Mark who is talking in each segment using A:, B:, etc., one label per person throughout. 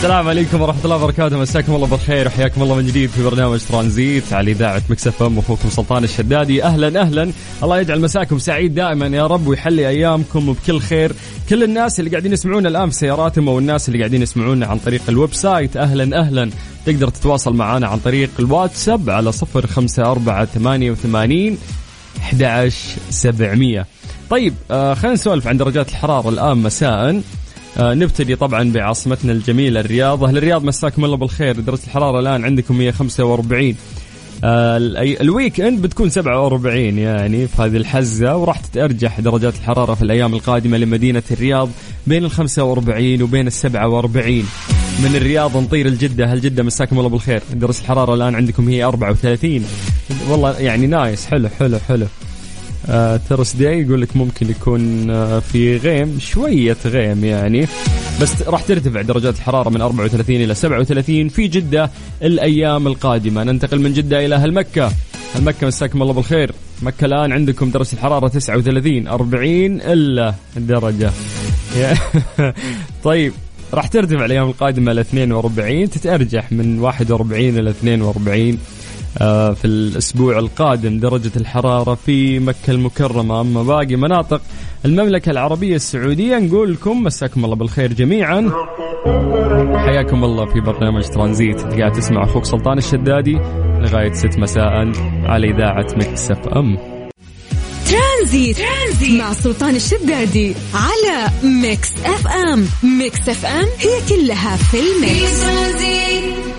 A: السلام عليكم ورحمة الله وبركاته. مساكم الله بالخير وحياكم الله من جديد في برنامج ترانزيت على إذاعة Mix FM. أخوكم سلطان الشدادي. أهلا أهلا. الله يجعل مساكم سعيد دائما يا رب ويحلي أيامكم بكل خير. كل الناس اللي قاعدين يسمعونا الآن في سياراتهم أو الناس اللي قاعدين يسمعونا عن طريق ال website أهلا أهلا. تقدر تتواصل معنا عن طريق الواتساب على صفر خمسة أربعة ثمانية وثمانين 11700 طيب آه خلينا نسولف عن درجات الحرارة الآن مساء. آه نبتدي طبعا بعاصمتنا الجميلة الرياض. أهل الرياض مساكم الله بالخير. درجة الحرارة الآن عندكم 145 آه ال- ال weekend بتكون 47 يعني في هذه الحزة وراح تتأرجح درجات الحرارة في الأيام القادمة لمدينة الرياض بين ال 45 وبين ال 47 من الرياض نطير لجدة. أهل جدة مساكم الله بالخير. درجة الحرارة الآن عندكم هي 34 والله يعني nice. حلو حلو حلو. آه ترس داي يقول لك ممكن يكون آه في غيم شوية غيم يعني. بس راح ترتفع درجات الحرارة من 34 إلى 37 في جدة الأيام القادمة. ننتقل من جدة إلى أهل مكة. أهل مكة مساكم الله بالخير. مكة الآن عندكم درجة الحرارة 39 40 إلا درجة. طيب راح ترتفع الأيام القادمة إلى 42 تتأرجح من 41 إلى 42 آه، في الأسبوع القادم درجة الحرارة في مكة المكرمة. أما باقي مناطق المملكة العربية السعودية نقول لكم مساكم الله بالخير جميعا. حياكم الله في برنامج ترانزيت. قاعد تسمع أخوك سلطان الشدادي لغاية 6 مساء على إذاعة مكس إف أم.
B: ترانزيت. ترانزيت مع سلطان الشدادي على Mix FM. Mix FM هي كلها في
C: في
B: ال mix
C: ترانزيت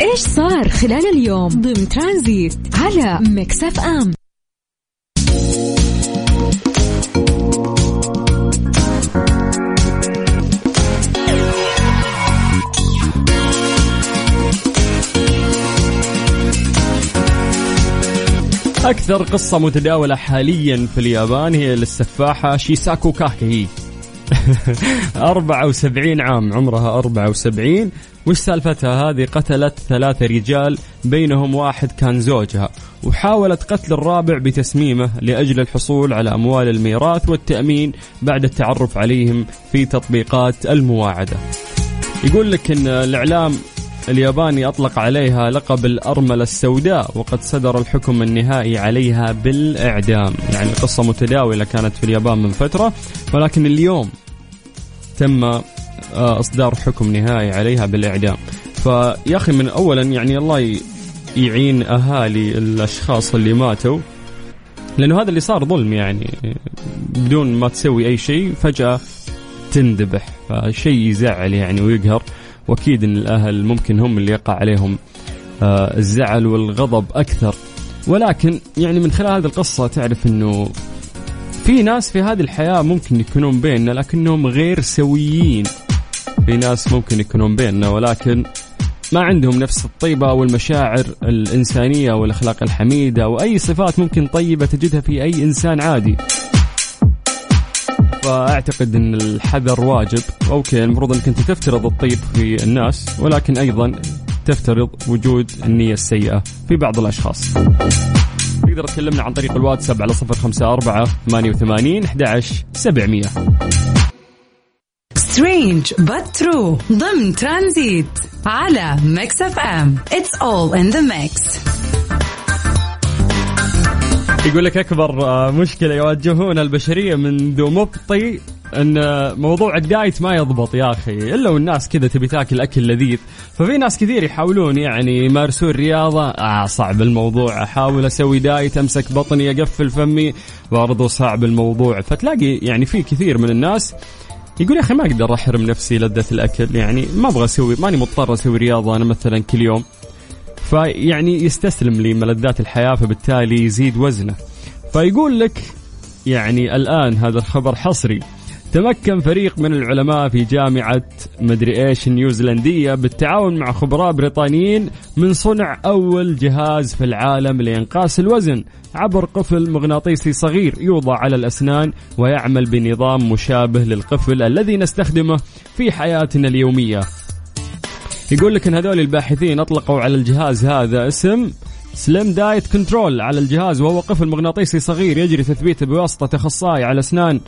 B: إيش صار خلال اليوم ضمن ترانزيت على Mix FM؟
A: أكثر قصة متداولة حاليا في اليابان هي للسفاحة شيساكو كاكي 74 عام عمرها 74 وش سالفتها؟ هذه قتلت ثلاثة رجال بينهم واحد كان زوجها. وحاولت قتل الرابع بتسميمه لأجل الحصول على أموال الميراث والتأمين بعد التعرف عليهم في تطبيقات المواعدة. يقول لك إن الإعلام الياباني أطلق عليها لقب الأرملة السوداء وقد صدر الحكم النهائي عليها بالإعدام، يعني القصة متداولة كانت في اليابان من فترة ولكن اليوم تم آه، إصدار حكم نهائي عليها بالإعدام. فيا أخي من اولا يعني الله يعين أهالي الأشخاص اللي ماتوا لأنه هذا اللي صار ظلم يعني. بدون ما تسوي أي شيء فجأة تندبح فشيء يزعل يعني ويقهر. واكيد إن الأهل ممكن هم اللي يقع عليهم آه، الزعل والغضب أكثر. ولكن يعني من خلال هذه القصة تعرف إنه في ناس في هذه الحياة ممكن يكونون بيننا لكنهم غير سويين. في ناس ممكن يكونون بيننا ولكن ما عندهم نفس الطيبة والمشاعر الإنسانية والأخلاق الحميدة وأي صفات ممكن طيبة تجدها في أي إنسان عادي. فأعتقد إن الحذر واجب. أوكي المفروض إنك أنت تفترض الطيب في الناس ولكن أيضا تفترض وجود النية السيئة في بعض الأشخاص. تقدر تكلمنا عن طريق الواتساب على صفر خمسة أربعة ثمانية وثمانين أحد سبعمية.
D: Strange but true. ضمن ترانزيت على Mix FM. It's all in the mix
A: يقول لك أكبر آه، مشكلة يواجهون البشرية منذ مبطي أن موضوع ال diet ما يضبط يا أخي إلا والناس كذا تبي تاكل أكل لذيذ. ففي ناس كثير يحاولون يعني يمارسون رياضة آه صعب الموضوع أحاول أسوي دايت أمسك بطني أقفل فمي برضو صعب الموضوع. فتلاقي يعني في كثير من الناس يقول يا أخي ما أقدر أحرم نفسي لذة الأكل يعني ما أبغى أسوي ماني مضطر أسوي رياضة أنا مثلا كل يوم. فيعني يستسلم لملذات الحياة فبالتالي يزيد وزنه. فيقول لك يعني الآن هذا الخبر حصري. تمكن فريق من العلماء في جامعة مدري إيش النيوزيلندية بالتعاون مع خبراء بريطانيين من صنع أول جهاز في العالم لإنقاص الوزن عبر قفل مغناطيسي صغير يوضع على الأسنان ويعمل بنظام مشابه للقفل الذي نستخدمه في حياتنا اليومية. يقول لك إن هذول الباحثين أطلقوا على الجهاز هذا اسم سليم دايت كنترول على الجهاز وهو قفل مغناطيسي صغير يجري تثبيته بواسطة أخصائي على أسنان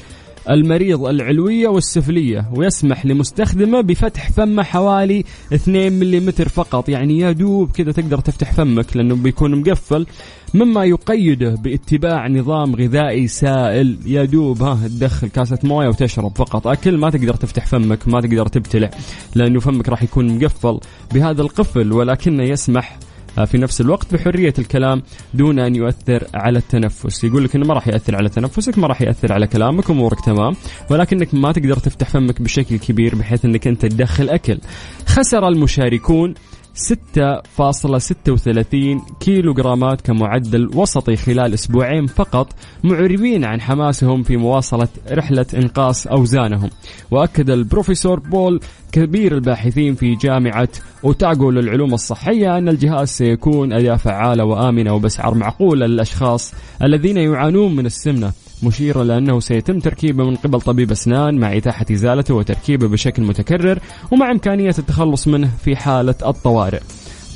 A: المريض العلوية والسفلية ويسمح لمستخدمه بفتح فمه حوالي 2 ملم فقط. يعني يا دوب كذا تقدر تفتح فمك لأنه بيكون مقفل. مما يقيده باتباع نظام غذائي سائل. يا دوب ها تدخل كاسة موية وتشرب فقط. أكل ما تقدر تفتح فمك ما تقدر تبتلع لأنه فمك راح يكون مقفل بهذا القفل ولكنه يسمح في نفس الوقت بحرية الكلام دون أن يؤثر على التنفس. يقول لك أنه ما راح يأثر على تنفسك ما راح يأثر على كلامك أمورك تمام ولكنك ما تقدر تفتح فمك بشكل كبير بحيث أنك أنت تدخل أكل. خسر المشاركون 6.36 كيلو جرامات كمعدل وسطي خلال أسبوعين فقط معربين عن حماسهم في مواصلة رحلة إنقاص أوزانهم. وأكد البروفيسور بول كبير الباحثين في جامعة أوتاغو للعلوم الصحية أن الجهاز سيكون أداة فعالة وآمنة وبأسعار معقولة للأشخاص الذين يعانون من السمنة. مشيرا لأنه سيتم تركيبه من قبل طبيب أسنان مع إتاحة إزالته وتركيبه بشكل متكرر ومع إمكانية التخلص منه في حالة الطوارئ.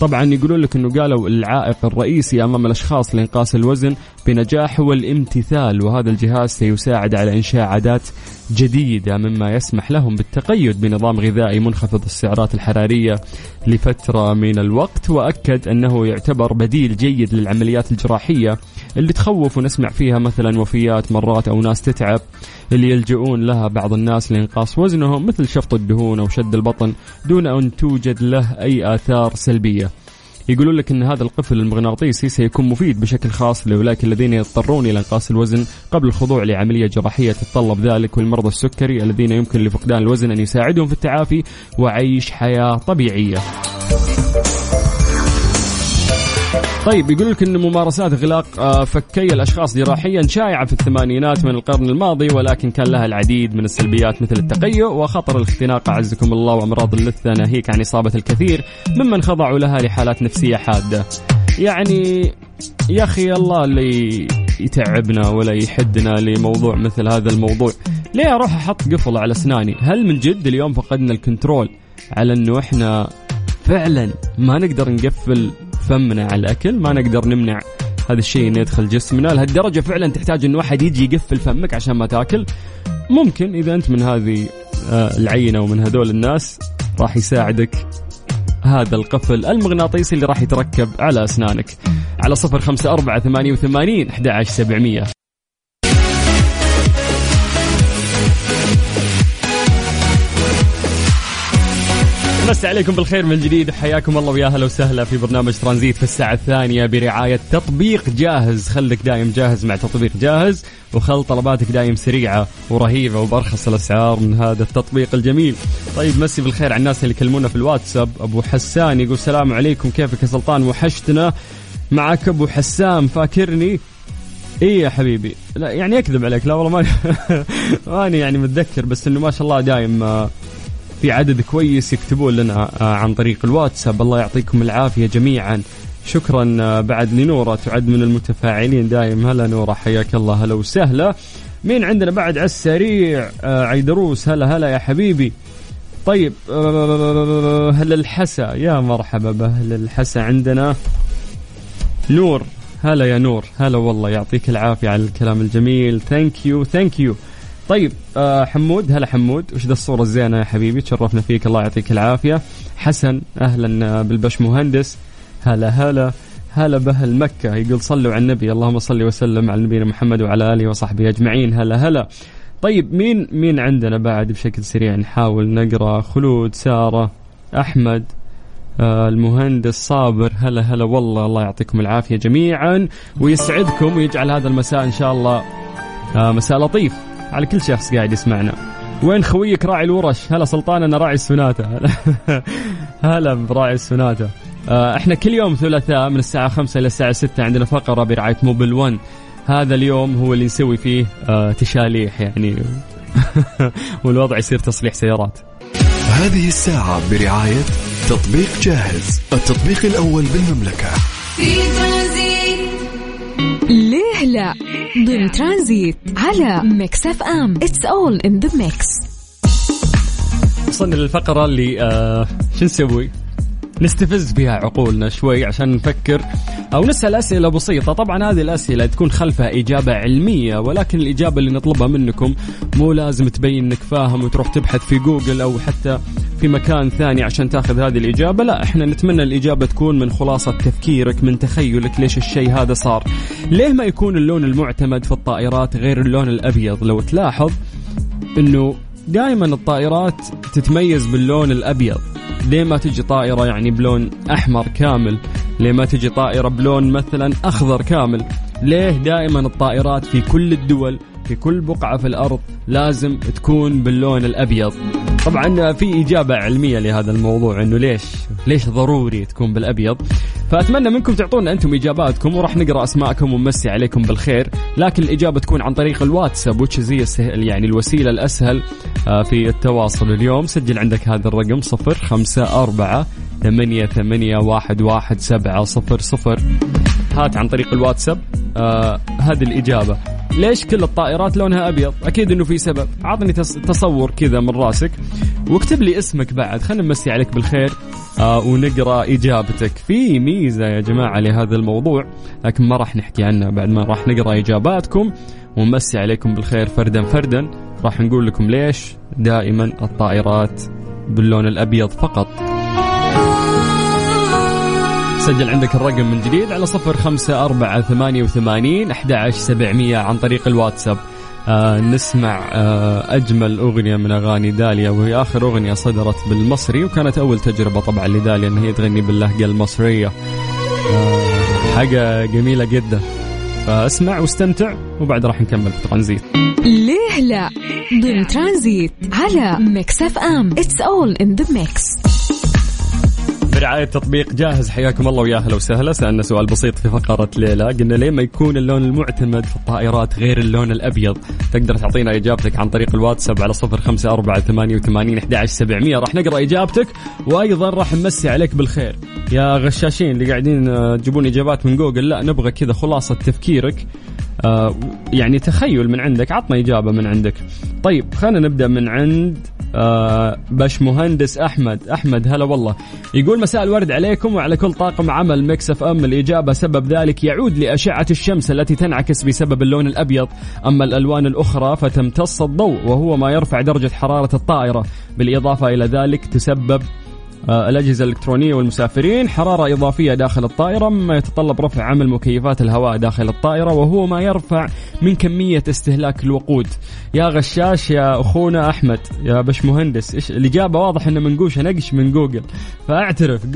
A: طبعا يقولون لك إنه قالوا العائق الرئيسي أمام الأشخاص لانقاص الوزن بنجاح هو الامتثال وهذا الجهاز سيساعد على إنشاء عادات جديدة مما يسمح لهم بالتقيد بنظام غذائي منخفض السعرات الحرارية لفترة من الوقت وأكد أنه يعتبر بديل جيد للعمليات الجراحية اللي تخوف ونسمع فيها مثلا وفيات مرات أو ناس تتعب اللي يلجؤون لها بعض الناس لإنقاص وزنهم مثل شفط الدهون أو شد البطن دون أن توجد له أي آثار سلبية. يقولون لك إن هذا القفل المغناطيسي سيكون مفيد بشكل خاص لأولئك الذين يضطرون إلى انقاص الوزن قبل الخضوع لعملية جراحية تتطلب ذلك والمرضى السكري الذين يمكن لفقدان الوزن أن يساعدهم في التعافي وعيش حياة طبيعية. طيب يقول لك إن ممارسات اغلاق آه، فكي الأشخاص جراحيا شائعة في الثمانينات من القرن الماضي ولكن كان لها العديد من السلبيات مثل التقيؤ وخطر الاختناق أعزكم الله وأمراض اللثة ناهيك عن إصابة الكثير ممن خضعوا لها لحالات نفسية حادة. يعني يا أخي الله اللي يتعبنا ولا يحدنا لموضوع مثل هذا الموضوع ليه أروح أحط قفل على أسناني هل من جد اليوم فقدنا الكنترول على إنه إحنا فعلا ما نقدر نقفل فمنا على الأكل. ما نقدر نمنع هذا الشيء إنه يدخل جسمنا. لهالدرجة فعلا تحتاج انه واحد يجي يقفل فمك عشان ما تاكل. ممكن إذا أنت من هذه آه، العينة ومن هذول الناس راح يساعدك هذا القفل المغناطيسي اللي راح يتركب على أسنانك. على صفر خمسة أربعة ثمانية وثمانين أحد عشر سبعمية. مسي عليكم بالخير من جديد. حياكم الله ويا أهلا وسهلا في برنامج ترانزيت في الساعة الثانية برعاية تطبيق جاهز. خليك دايم جاهز مع تطبيق جاهز وخل طلباتك دايم سريعة ورهيبة وبأرخص الأسعار من هذا التطبيق الجميل. طيب مسي بالخير على الناس اللي يكلمونا في الواتساب. أبو حسان يقول السلام عليكم. كيفك يا سلطان؟ وحشتنا. معك أبو حسام. فاكرني؟ اي يا حبيبي. لا يعني أكذب عليك. لا والله ماني ماني يعني متذكر بس إنه ما شاء الله دايم آه، في عدد كويس يكتبون لنا آه، عن طريق الواتساب. الله يعطيكم العافية جميعا. شكرا آه، بعد لنورة تعد من المتفاعلين دايم. هلا نورة حياك الله. هلا وسهلا. مين عندنا بعد على السريع؟ آه، عيدروس. هلا هلا يا حبيبي. طيب أهل الحسا؟ يا مرحبا بأهل الحسا عندنا؟ نور. هلا يا نور. هلا والله يعطيك العافية على الكلام الجميل. thank you thank you طيب آه حمود هلا حمود وش ذا الصورة الزينة يا حبيبي؟ تشرفنا فيك الله يعطيك العافية. حسن أهلا بالبش مهندس. هلا هلا هلا بأهل مكة. يقول صلوا على النبي اللهم صل وسلم على نبينا محمد وعلى آله وصحبه أجمعين. هلا هلا. طيب مين مين عندنا بعد بشكل سريع؟ نحاول نقرأ. خلود سارة أحمد آه المهندس صابر. هلا هلا والله الله يعطيكم العافية جميعا ويسعدكم ويجعل هذا المساء إن شاء الله آه مساء لطيف. على كل شخص قاعد يسمعنا. وين خويك راعي الورش؟ هلا سلطان أنا راعي السوناتا. هلا براعي السوناتا. آه إحنا كل يوم ثلاثاء من الساعة 5 إلى الساعة 6 عندنا فقرة برعاية موبل 1 هذا اليوم هو اللي نسوي فيه آه تشاليح يعني. والوضع يصير تصليح سيارات.
E: هذه الساعة برعاية تطبيق جاهز التطبيق الأول بالمملكة.
C: في
B: ضمن ترانزيت على Mix FM. It's all in the mix
A: وصلنا للفقرة اللي آه شو نسوي؟ نستفز فيها عقولنا شوي عشان نفكر أو نسأل أسئلة بسيطة. طبعا هذه الأسئلة تكون خلفها إجابة علمية ولكن الإجابة اللي نطلبها منكم مو لازم تبين إنك فاهم وتروح تبحث في جوجل أو حتى في مكان ثاني عشان تاخذ هذه الإجابة؟ لا إحنا نتمنى الإجابة تكون من خلاصة تفكيرك من تخيلك ليش الشيء هذا صار. ليه ما يكون اللون المعتمد في الطائرات غير اللون الأبيض؟ لو تلاحظ إنه دائما الطائرات تتميز باللون الأبيض. ليه ما تجي طائرة يعني بلون أحمر كامل؟ ليه ما تجي طائرة بلون مثلا أخضر كامل؟ ليه دائما الطائرات في كل الدول في كل بقعة في الأرض لازم تكون باللون الأبيض؟ طبعا في إجابة علمية لهذا الموضوع أنه ليش ليش ضروري تكون بالأبيض. فأتمنى منكم تعطونا أنتم إجاباتكم وراح نقرأ أسماءكم ونمسي عليكم بالخير. لكن الإجابة تكون عن طريق الواتساب السهل يعني الوسيلة الأسهل آه، في التواصل اليوم. سجل عندك هذا الرقم صفر خمسة أربعة ثمانية ثمانية واحد واحد سبعة صفر صفر. هات عن طريق الواتساب آه هذه الإجابة. ليش كل الطائرات لونها أبيض؟ أكيد أنه في سبب. عطني تص- تصور كذا من راسك. واكتب لي اسمك بعد. خلينا نمسي عليك بالخير. آه ونقرأ إجابتك. في ميزة يا جماعة لهذا الموضوع لكن ما راح نحكي عنها بعد ما راح نقرأ إجاباتكم. ونمسي عليكم بالخير فردا فردا. راح نقول لكم ليش دائما الطائرات باللون الأبيض فقط. سجل عندك الرقم من جديد على صفر خمسة أربعة ثمانية وثمانين أحد سبعمية عن طريق الواتساب. آه نسمع آه أجمل أغنية من أغاني داليا وهي آخر أغنية صدرت بالمصري وكانت أول تجربة طبعا لداليا أن هي تغني باللهجة المصرية. آه حاجة جميلة جدا. فاسمع واستمتع وبعد راح نكمل في ترانزيت.
B: ليه لا؟ ضمن ترانزيت على Mix FM. It's all in the mix
A: برعاية تطبيق جاهز. حياكم الله ويا أهلا وسهلا. سألنا سؤال بسيط في فقرة ليلى. قلنا ليه ما يكون اللون المعتمد في الطائرات غير اللون الأبيض؟ تقدر تعطينا إجابتك عن طريق الواتساب على صفر خمسة أربعة ثمانية وثمانين سبعمية. راح نقرأ إجابتك وأيضا راح نمسي عليك بالخير. يا غشاشين اللي قاعدين آه، تجيبون إجابات من جوجل لا نبغى كذا خلاصة تفكيرك. آه، يعني تخيل من عندك عطنا إجابة من عندك. طيب خلينا نبدأ من عند آه باش مهندس أحمد. أحمد هلا والله. يقول مساء الورد عليكم وعلى كل طاقم عمل Mix FM. الإجابة سبب ذلك يعود لأشعة الشمس التي تنعكس بسبب اللون الأبيض. أما الألوان الأخرى فتمتص الضوء وهو ما يرفع درجة حرارة الطائرة. بالإضافة إلى ذلك تسبب الأجهزة الإلكترونية والمسافرين حرارة إضافية داخل الطائرة مما يتطلب رفع عمل مكيفات الهواء داخل الطائرة وهو ما يرفع من كمية استهلاك الوقود. يا غشاش يا أخونا أحمد يا بش مهندس إيش الإجابة؟ واضح إنه منقوشة نقش من جوجل. فأعترف.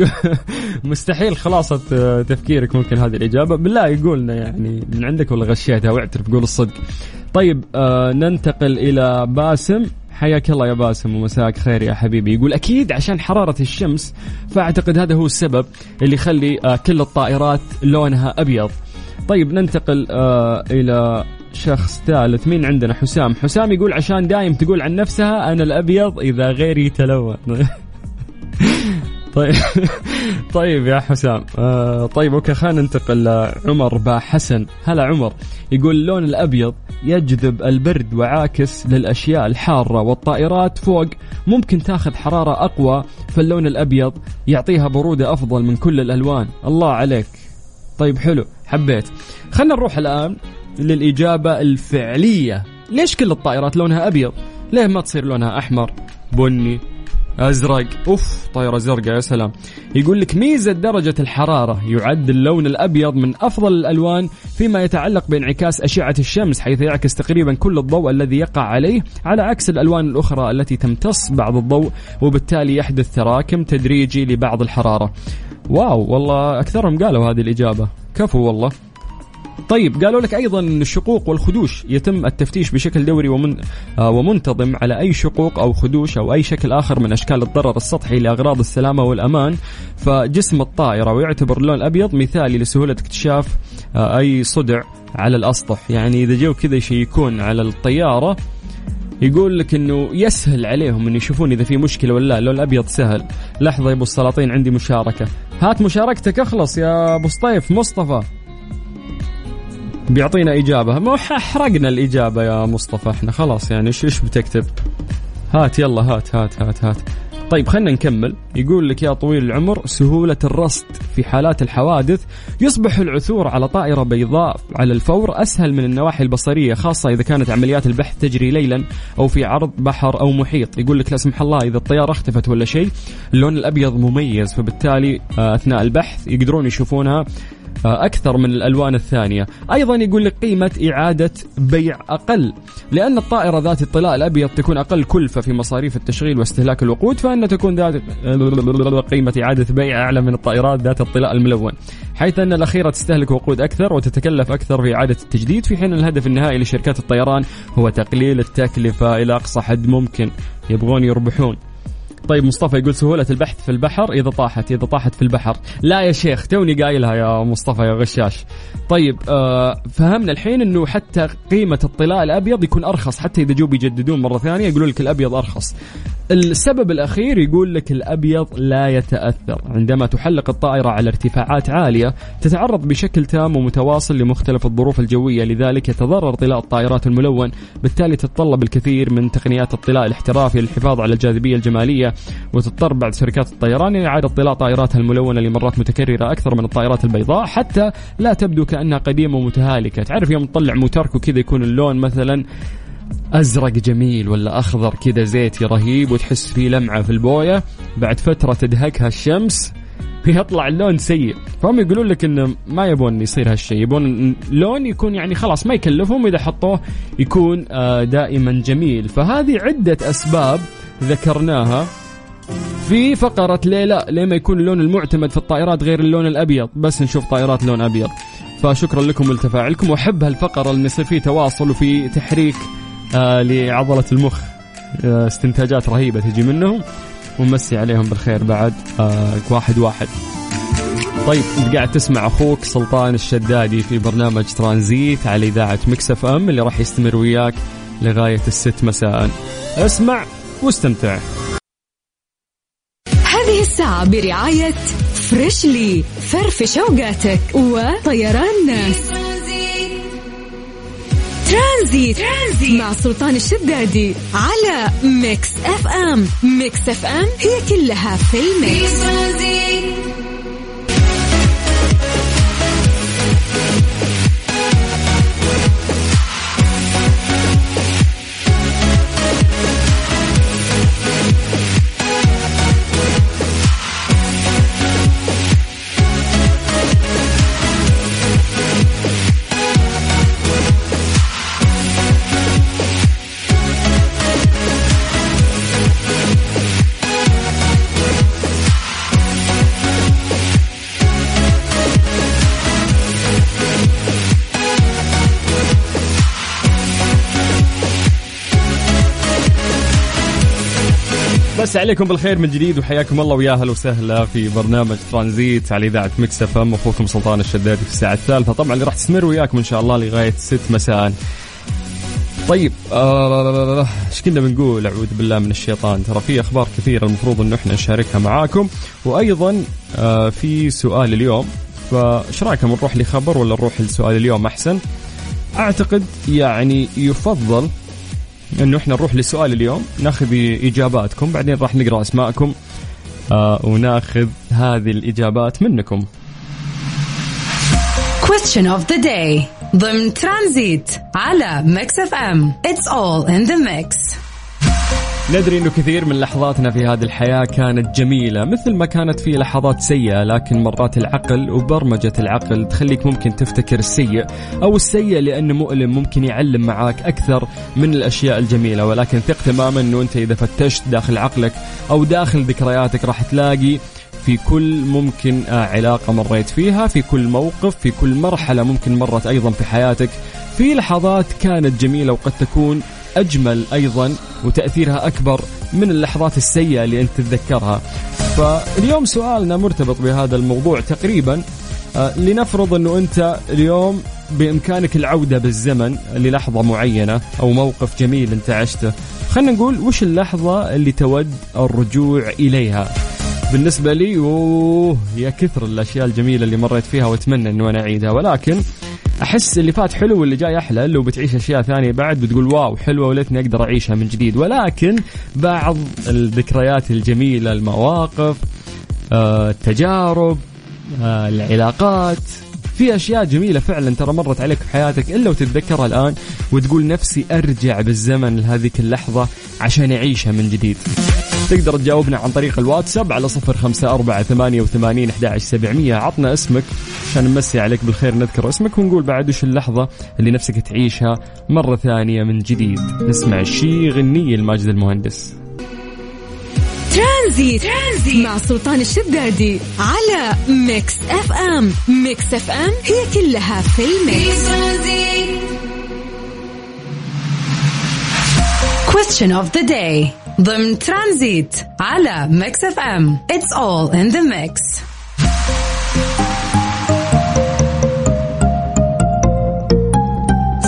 A: مستحيل خلاصة آه، تفكيرك ممكن هذه الإجابة. بالله يقولنا يعني من عندك ولا غشيتها واعترف قول الصدق. طيب آه ننتقل إلى باسم. حياك الله يا باسم ومساك خير يا حبيبي. يقول أكيد عشان حرارة الشمس فأعتقد هذا هو السبب اللي يخلي آه، كل الطائرات لونها أبيض. طيب ننتقل آه، إلى شخص ثالث. مين عندنا؟ حسام. حسام يقول عشان دايم تقول عن نفسها أنا الأبيض إذا غيري تلون طيب. طيب يا حسام. آه طيب okay خلينا ننتقل لعمر با حسن. هلا عمر يقول اللون الأبيض يجذب البرد وعاكس للأشياء الحارة والطائرات فوق. ممكن تاخذ حرارة أقوى فاللون الأبيض يعطيها برودة أفضل من كل الألوان. الله عليك. طيب حلو حبيت. خلينا نروح الآن للإجابة الفعلية. ليش كل الطائرات لونها أبيض؟ ليه ما تصير لونها أحمر؟ بني. أزرق. أوف طايره زرقاء يا سلام. يقول لك ميزة درجة الحرارة يعد اللون الأبيض من أفضل الألوان فيما يتعلق بانعكاس أشعة الشمس حيث يعكس تقريبا كل الضوء الذي يقع عليه على عكس الألوان الأخرى التي تمتص بعض الضوء وبالتالي يحدث تراكم تدريجي لبعض الحرارة. واو والله أكثرهم قالوا هذه الإجابة. كفو والله. طيب قالوا لك أيضا إن الشقوق والخدوش يتم التفتيش بشكل دوري ومن آه ومنتظم على أي شقوق أو خدوش أو أي شكل آخر من أشكال الضرر السطحي لأغراض السلامة والأمان. فجسم الطائرة ويعتبر اللون الأبيض مثالي لسهولة اكتشاف آه أي صدع على الأسطح. يعني إذا جو كذا يشيكون على الطيارة يقول لك إنه يسهل عليهم انه يشوفون إذا في مشكلة ولا لا. اللون الأبيض سهل. لحظة يا أبو السلاطين عندي مشاركة. هات مشاركتك اخلص يا أبو سطيف. مصطفى. بيعطينا إجابة. ما حرقنا الإجابة يا مصطفى. إحنا خلاص يعني إيش إيش بتكتب؟ هات يلا هات هات هات هات. طيب خلينا نكمل. يقول لك يا طويل العمر سهولة الرصد في حالات الحوادث يصبح العثور على طائرة بيضاء على الفور أسهل من النواحي البصرية خاصة إذا كانت عمليات البحث تجري ليلا أو في عرض بحر أو محيط. يقول لك لا سمح الله إذا الطيارة اختفت ولا شيء اللون الأبيض مميز فبالتالي آه، أثناء البحث يقدرون يشوفونها أكثر من الألوان الثانية. أيضا يقول لك قيمة إعادة بيع أقل. لأن الطائرة ذات الطلاء الأبيض تكون أقل كلفة في مصاريف التشغيل واستهلاك الوقود فإن تكون ذات قيمة إعادة بيع أعلى من الطائرات ذات الطلاء الملون. حيث أن الأخيرة تستهلك وقود أكثر وتتكلف أكثر في إعادة التجديد في حين الهدف النهائي لشركات الطيران هو تقليل التكلفة إلى أقصى حد ممكن. يبغون يربحون. طيب مصطفى يقول سهولة البحث في البحر إذا طاحت إذا طاحت في البحر. لا يا شيخ توني قايلها يا مصطفى يا غشاش. طيب آه فهمنا الحين أنه حتى قيمة الطلاء الأبيض يكون أرخص حتى إذا جو بيجددون مرة ثانية يقولون لك الأبيض أرخص. السبب الأخير يقول لك الأبيض لا يتأثر. عندما تحلق الطائرة على ارتفاعات عالية تتعرض بشكل تام ومتواصل لمختلف الظروف الجوية لذلك يتضرر طلاء الطائرات الملون. بالتالي تتطلب الكثير من تقنيات الطلاء الاحترافي للحفاظ على الجاذبية الجمالية وتضطر بعد شركات الطيران إلى إعادة طلاء طائراتها الملونة لمرات متكررة أكثر من الطائرات البيضاء حتى لا تبدو كأنها قديمة ومتهالكة. تعرف يوم تطلع موترك وكذا يكون اللون مثلا أزرق جميل ولا أخضر كذا زيتي رهيب وتحس فيه لمعة في البوية بعد فترة تدهكها الشمس يطلع اللون سيء. فهم يقولون لك إنه ما يبون يصير هالشيء يبون لون يكون يعني خلاص ما يكلفهم إذا حطوه يكون آه، دائما جميل. فهذه عدة أسباب ذكرناها. في فقرة ليه ما يكون اللون المعتمد في الطائرات غير اللون الأبيض؟ بس نشوف طائرات لون أبيض. فشكرا لكم لتفاعلكم وأحب هالفقرة اللي يصير فيه تواصل وفي تحريك آه لعضلة المخ. آه استنتاجات رهيبة تجي منهم. ونمسي عليهم بالخير بعد آه واحد واحد. طيب إنت قاعد تسمع أخوك سلطان الشدادي في برنامج ترانزيت على إذاعة مكسف إم اللي راح يستمر وياك لغاية الست مساء. اسمع واستمتع.
B: هذه الساعة برعاية Freshly فرفش اوقاتك وطيران ناس. ترانزيت. ترانزيت. مع سلطان الشدادي على Mix FM Mix FM هي كلها في ال mix.
A: مسا عليكم بالخير من جديد وحياكم الله ويا أهلا وسهلا في برنامج ترانزيت على إذاعة Mix FM. أخوكم سلطان الشدادي في الساعة الثالثة. طبعا اللي راح تستمر وياكم إن شاء الله لغاية 6 مساء. طيب آه، إيش كنا بنقول؟ أعوذ بالله من الشيطان. ترى في أخبار كثيرة المفروض إنه إحنا نشاركها معاكم. وأيضا آه في سؤال اليوم. فإيش رأيكم نروح لخبر ولا نروح لسؤال اليوم أحسن؟ أعتقد يعني يفضل إنه إحنا نروح لسؤال اليوم ناخذ إجاباتكم بعدين راح نقرأ أسماءكم آه وناخذ هذه الإجابات منكم.
D: Question of the day. ضمن ترانزيت على Mix FM It's all in the mix.
A: ندري إنه كثير من لحظاتنا في هذه الحياة كانت جميلة مثل ما كانت في لحظات سيئة لكن مرات العقل وبرمجة العقل تخليك ممكن تفتكر السيء أو السيء لأنه مؤلم ممكن يعلم معاك أكثر من الأشياء الجميلة. ولكن ثق تماما إنه أنت إذا فتشت داخل عقلك أو داخل ذكرياتك راح تلاقي في كل ممكن آه، علاقة مريت فيها في كل موقف في كل مرحلة ممكن مرت أيضا في حياتك. في لحظات كانت جميلة وقد تكون أجمل أيضا وتأثيرها أكبر من اللحظات السيئة اللي أنت تتذكرها. فاليوم سؤالنا مرتبط بهذا الموضوع تقريبا. آه، لنفرض أنه أنت اليوم بإمكانك العودة بالزمن للحظة معينة أو موقف جميل أنت عشته. خلينا نقول وش اللحظة اللي تود الرجوع إليها؟ بالنسبة لي أوه يا كثر الأشياء الجميلة اللي مريت فيها وأتمنى أنه أنا أعيدها. ولكن أحس اللي فات حلو واللي جاي أحلى لو بتعيش أشياء ثانية بعد بتقول واو حلوة وليتني أقدر أعيشها من جديد. ولكن بعض الذكريات الجميلة المواقف آه، التجارب آه، العلاقات في أشياء جميلة فعلا ترى مرت عليك في حياتك إلا وتتذكرها الآن وتقول نفسي أرجع بالزمن لهذيك اللحظة عشان أعيشها من جديد. تقدر تجاوبنا عن طريق الواتساب على صفر خمسة أربعة ثمانية وثمانين سبعمية. عطنا اسمك عشان نمسي عليك بالخير نذكر اسمك ونقول بعد وش اللحظة اللي نفسك تعيشها مرة ثانية من جديد. نسمع شي غنية الماجد المهندس.
B: ترانزيت. ترانزيت. مع سلطان الشدادي على Mix FM. Mix FM هي كلها في
C: في
B: ال mix.
C: ترانزيت
D: Question of the day. ضمن ترانزيت على Mix FM. It's all in the mix.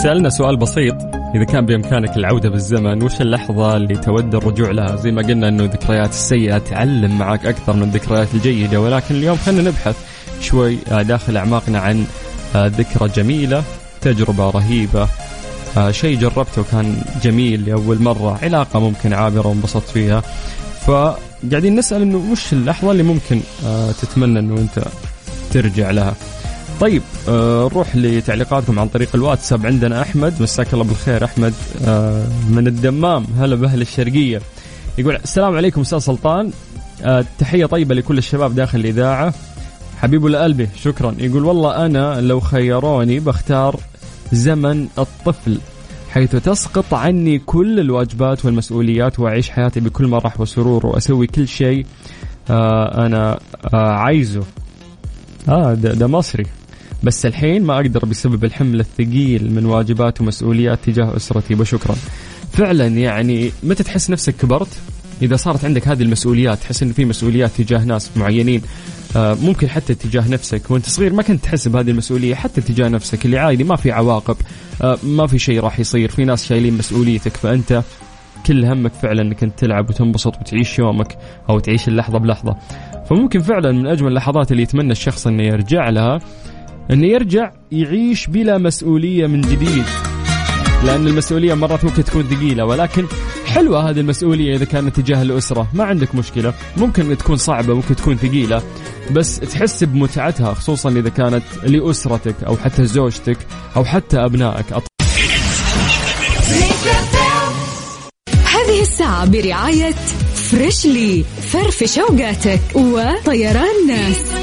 A: سألنا سؤال بسيط. إذا كان بإمكانك العودة بالزمن وش اللحظة اللي تود الرجوع لها؟ زي ما قلنا أنه الذكريات السيئة تعلم معك أكثر من الذكريات الجيدة ولكن اليوم خلينا نبحث شوي آه، داخل أعماقنا عن آه، ذكرى جميلة تجربة رهيبة آه، شيء جربته وكان جميل لأول مرة علاقة ممكن عابرة وانبسطت فيها. فقاعدين نسأل أنه وش اللحظة اللي ممكن تتمنى أنه أنت ترجع لها؟ طيب آه نروح لتعليقاتكم عن طريق الواتساب. عندنا أحمد مساك الله بالخير. أحمد آه من الدمام. هلا بأهل الشرقية. يقول السلام عليكم أستاذ سلطان. آه تحية طيبة لكل الشباب داخل الإذاعة. حبيب لقلبي شكرا. يقول والله أنا لو خيروني بختار زمن الطفل حيث تسقط عني كل الواجبات والمسؤوليات وأعيش حياتي بكل مرح وسرور وأسوي كل شيء آه أنا آه عايزه. آه ده, ده مصري. بس الحين ما أقدر بسبب الحمل الثقيل من واجبات ومسؤوليات تجاه أسرتي وشكرا. فعلا يعني متى تحس نفسك كبرت؟ إذا صارت عندك هذه المسؤوليات تحس إن في مسؤوليات تجاه ناس معينين آه، ممكن حتى تجاه نفسك. وأنت صغير ما كنت تحس بهذه المسؤولية حتى تجاه نفسك اللي عادي ما في عواقب آه، ما في شيء راح يصير في ناس شايلين مسؤوليتك. فأنت كل همك فعلا إنك أنت تلعب وتنبسط وتعيش يومك أو تعيش اللحظة بلحظة. فممكن فعلا من أجمل اللحظات اللي يتمنى الشخص إنه يرجع لها إنه يرجع يعيش بلا مسؤولية من جديد. لأن المسؤولية مرات ممكن تكون ثقيلة ولكن حلوة هذه المسؤولية إذا كانت تجاه الأسرة. ما عندك مشكلة. ممكن تكون صعبة ممكن تكون ثقيلة بس تحس بمتعتها خصوصا إذا كانت لأسرتك أو حتى زوجتك أو حتى أبنائك.
B: هذه الساعة برعاية Freshly فرفش أوقاتك وطيران ناس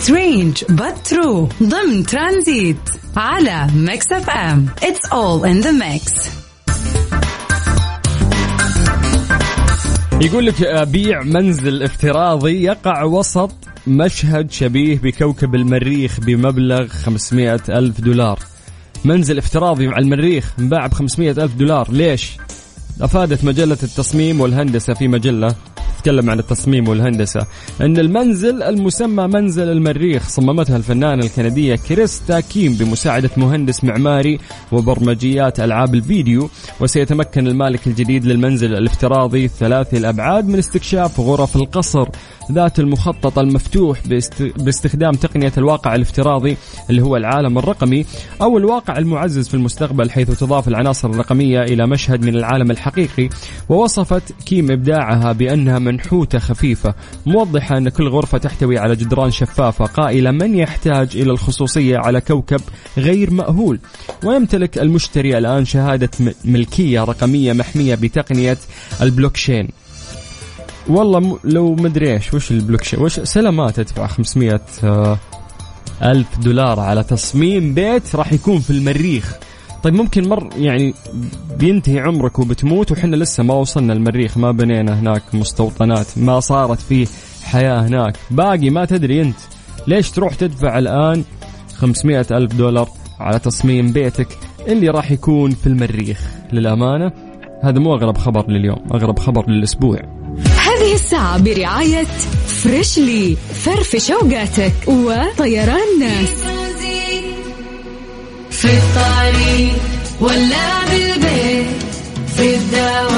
D: Strange but true. ضمن ترانزيت على Mix FM It's all in the mix
A: يقول لك أبيع منزل افتراضي يقع وسط مشهد شبيه بكوكب المريخ بمبلغ 500 ألف دولار. منزل افتراضي على المريخ انباع ب 500 ألف دولار. ليش؟ أفادت مجلة التصميم والهندسة في مجلة تتكلم عن التصميم والهندسة. أن المنزل المسمى منزل المريخ صممتها الفنانة الكندية كريستا كيم بمساعدة مهندس معماري وبرمجيات ألعاب الفيديو وسيتمكن المالك الجديد للمنزل الافتراضي ثلاثي الأبعاد من استكشاف غرف القصر. ذات المخطط المفتوح باست... باستخدام تقنية الواقع الافتراضي اللي هو العالم الرقمي أو الواقع المعزز في المستقبل حيث تضاف العناصر الرقمية إلى مشهد من العالم الحقيقي ووصفت كيم إبداعها بأنها منحوتة خفيفة موضحة أن كل غرفة تحتوي على جدران شفافة قائلة من يحتاج إلى الخصوصية على كوكب غير مأهول؟ ويمتلك المشتري الآن شهادة ملكية رقمية محمية بتقنية البلوكشين. والله. لو مدري إيش وش البلوكشين وش سلامات تدفع 500 آه ألف دولار على تصميم بيت راح يكون في المريخ. طيب ممكن مر يعني بينتهي عمرك وبتموت وحنا لسه ما وصلنا المريخ ما بنينا هناك مستوطنات ما صارت فيه حياة هناك. باقي ما تدري أنت ليش تروح تدفع الآن 500 ألف دولار على تصميم بيتك اللي راح يكون في المريخ؟ للأمانة هذا مو أغرب خبر لليوم أغرب خبر للأسبوع.
B: هذه الساعة برعاية فريشلي فرفش أوقاتك وطيران ناس
C: في الطريق ولا بالبيت في الدوام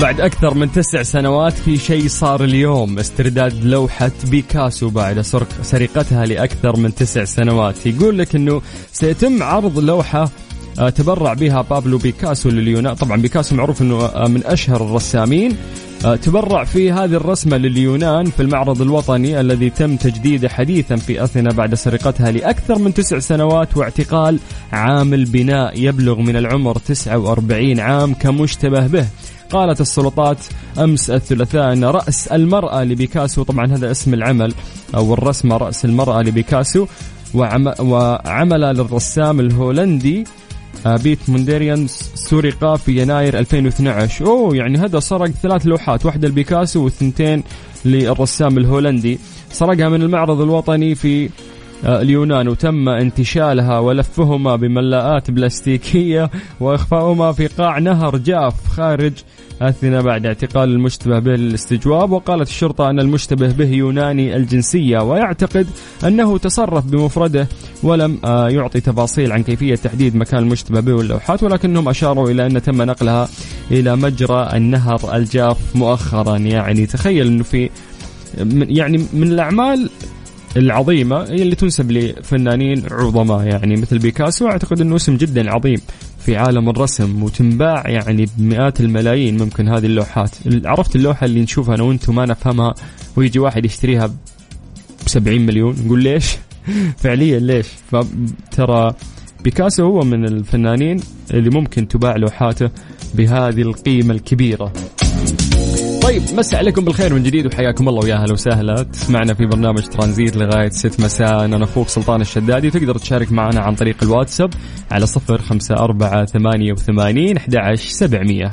A: بعد أكثر من تسع سنوات في شيء صار اليوم. استرداد لوحة بيكاسو بعد سرق سرقتها لأكثر من تسع سنوات. يقول لك أنه سيتم عرض لوحة آه، تبرع بها بابلو بيكاسو لليونان. طبعا بيكاسو معروف أنه آه، من أشهر الرسامين. آه، تبرع في هذه الرسمة لليونان في المعرض الوطني الذي تم تجديده حديثا في أثينا بعد سرقتها لأكثر من تسع سنوات واعتقال عامل بناء يبلغ من العمر 49 عام كمشتبه به. قالت السلطات أمس الثلاثاء إن رأس المرأة لبيكاسو طبعا هذا اسم العمل أو الرسمة رأس المرأة لبيكاسو وعم وعمل للرسام الهولندي بيت مونديريان سرق في يناير 2012 أوه يعني هذا سرق ثلاث لوحات واحدة لبيكاسو والثنتين للرسام الهولندي. سرقها من المعرض الوطني في اليونان وتم انتشالها ولفهما بملاءات بلاستيكية وإخفاؤهما في قاع نهر جاف خارج أثينا بعد اعتقال المشتبه به للاستجواب. وقالت الشرطة أن المشتبه به يوناني الجنسية ويعتقد أنه تصرف بمفرده ولم آه، يعطي تفاصيل عن كيفية تحديد مكان المشتبه به واللوحات ولكنهم أشاروا إلى أن تم نقلها إلى مجرى النهر الجاف مؤخرا. يعني تخيل أنه في يعني من الأعمال العظيمة هي اللي تنسب لفنانين عظماء يعني مثل بيكاسو. أعتقد أنه اسم جدا عظيم في عالم الرسم وتنباع يعني بمئات الملايين ممكن هذه اللوحات. عرفت اللوحة اللي نشوفها أنا وأنتم ما نفهمها ويجي واحد يشتريها ب 70 مليون نقول ليش؟ فعليا ليش؟ فترى بيكاسو هو من الفنانين اللي ممكن تباع لوحاته بهذه القيمة الكبيرة. طيب مسي عليكم بالخير من جديد وحياكم الله ويا أهلا وسهلا. تسمعنا في برنامج ترانزيت لغاية 6 مساء. أنا أخوك سلطان الشدادي. وتقدر تشارك معنا عن طريق الواتساب على 054 88 11 700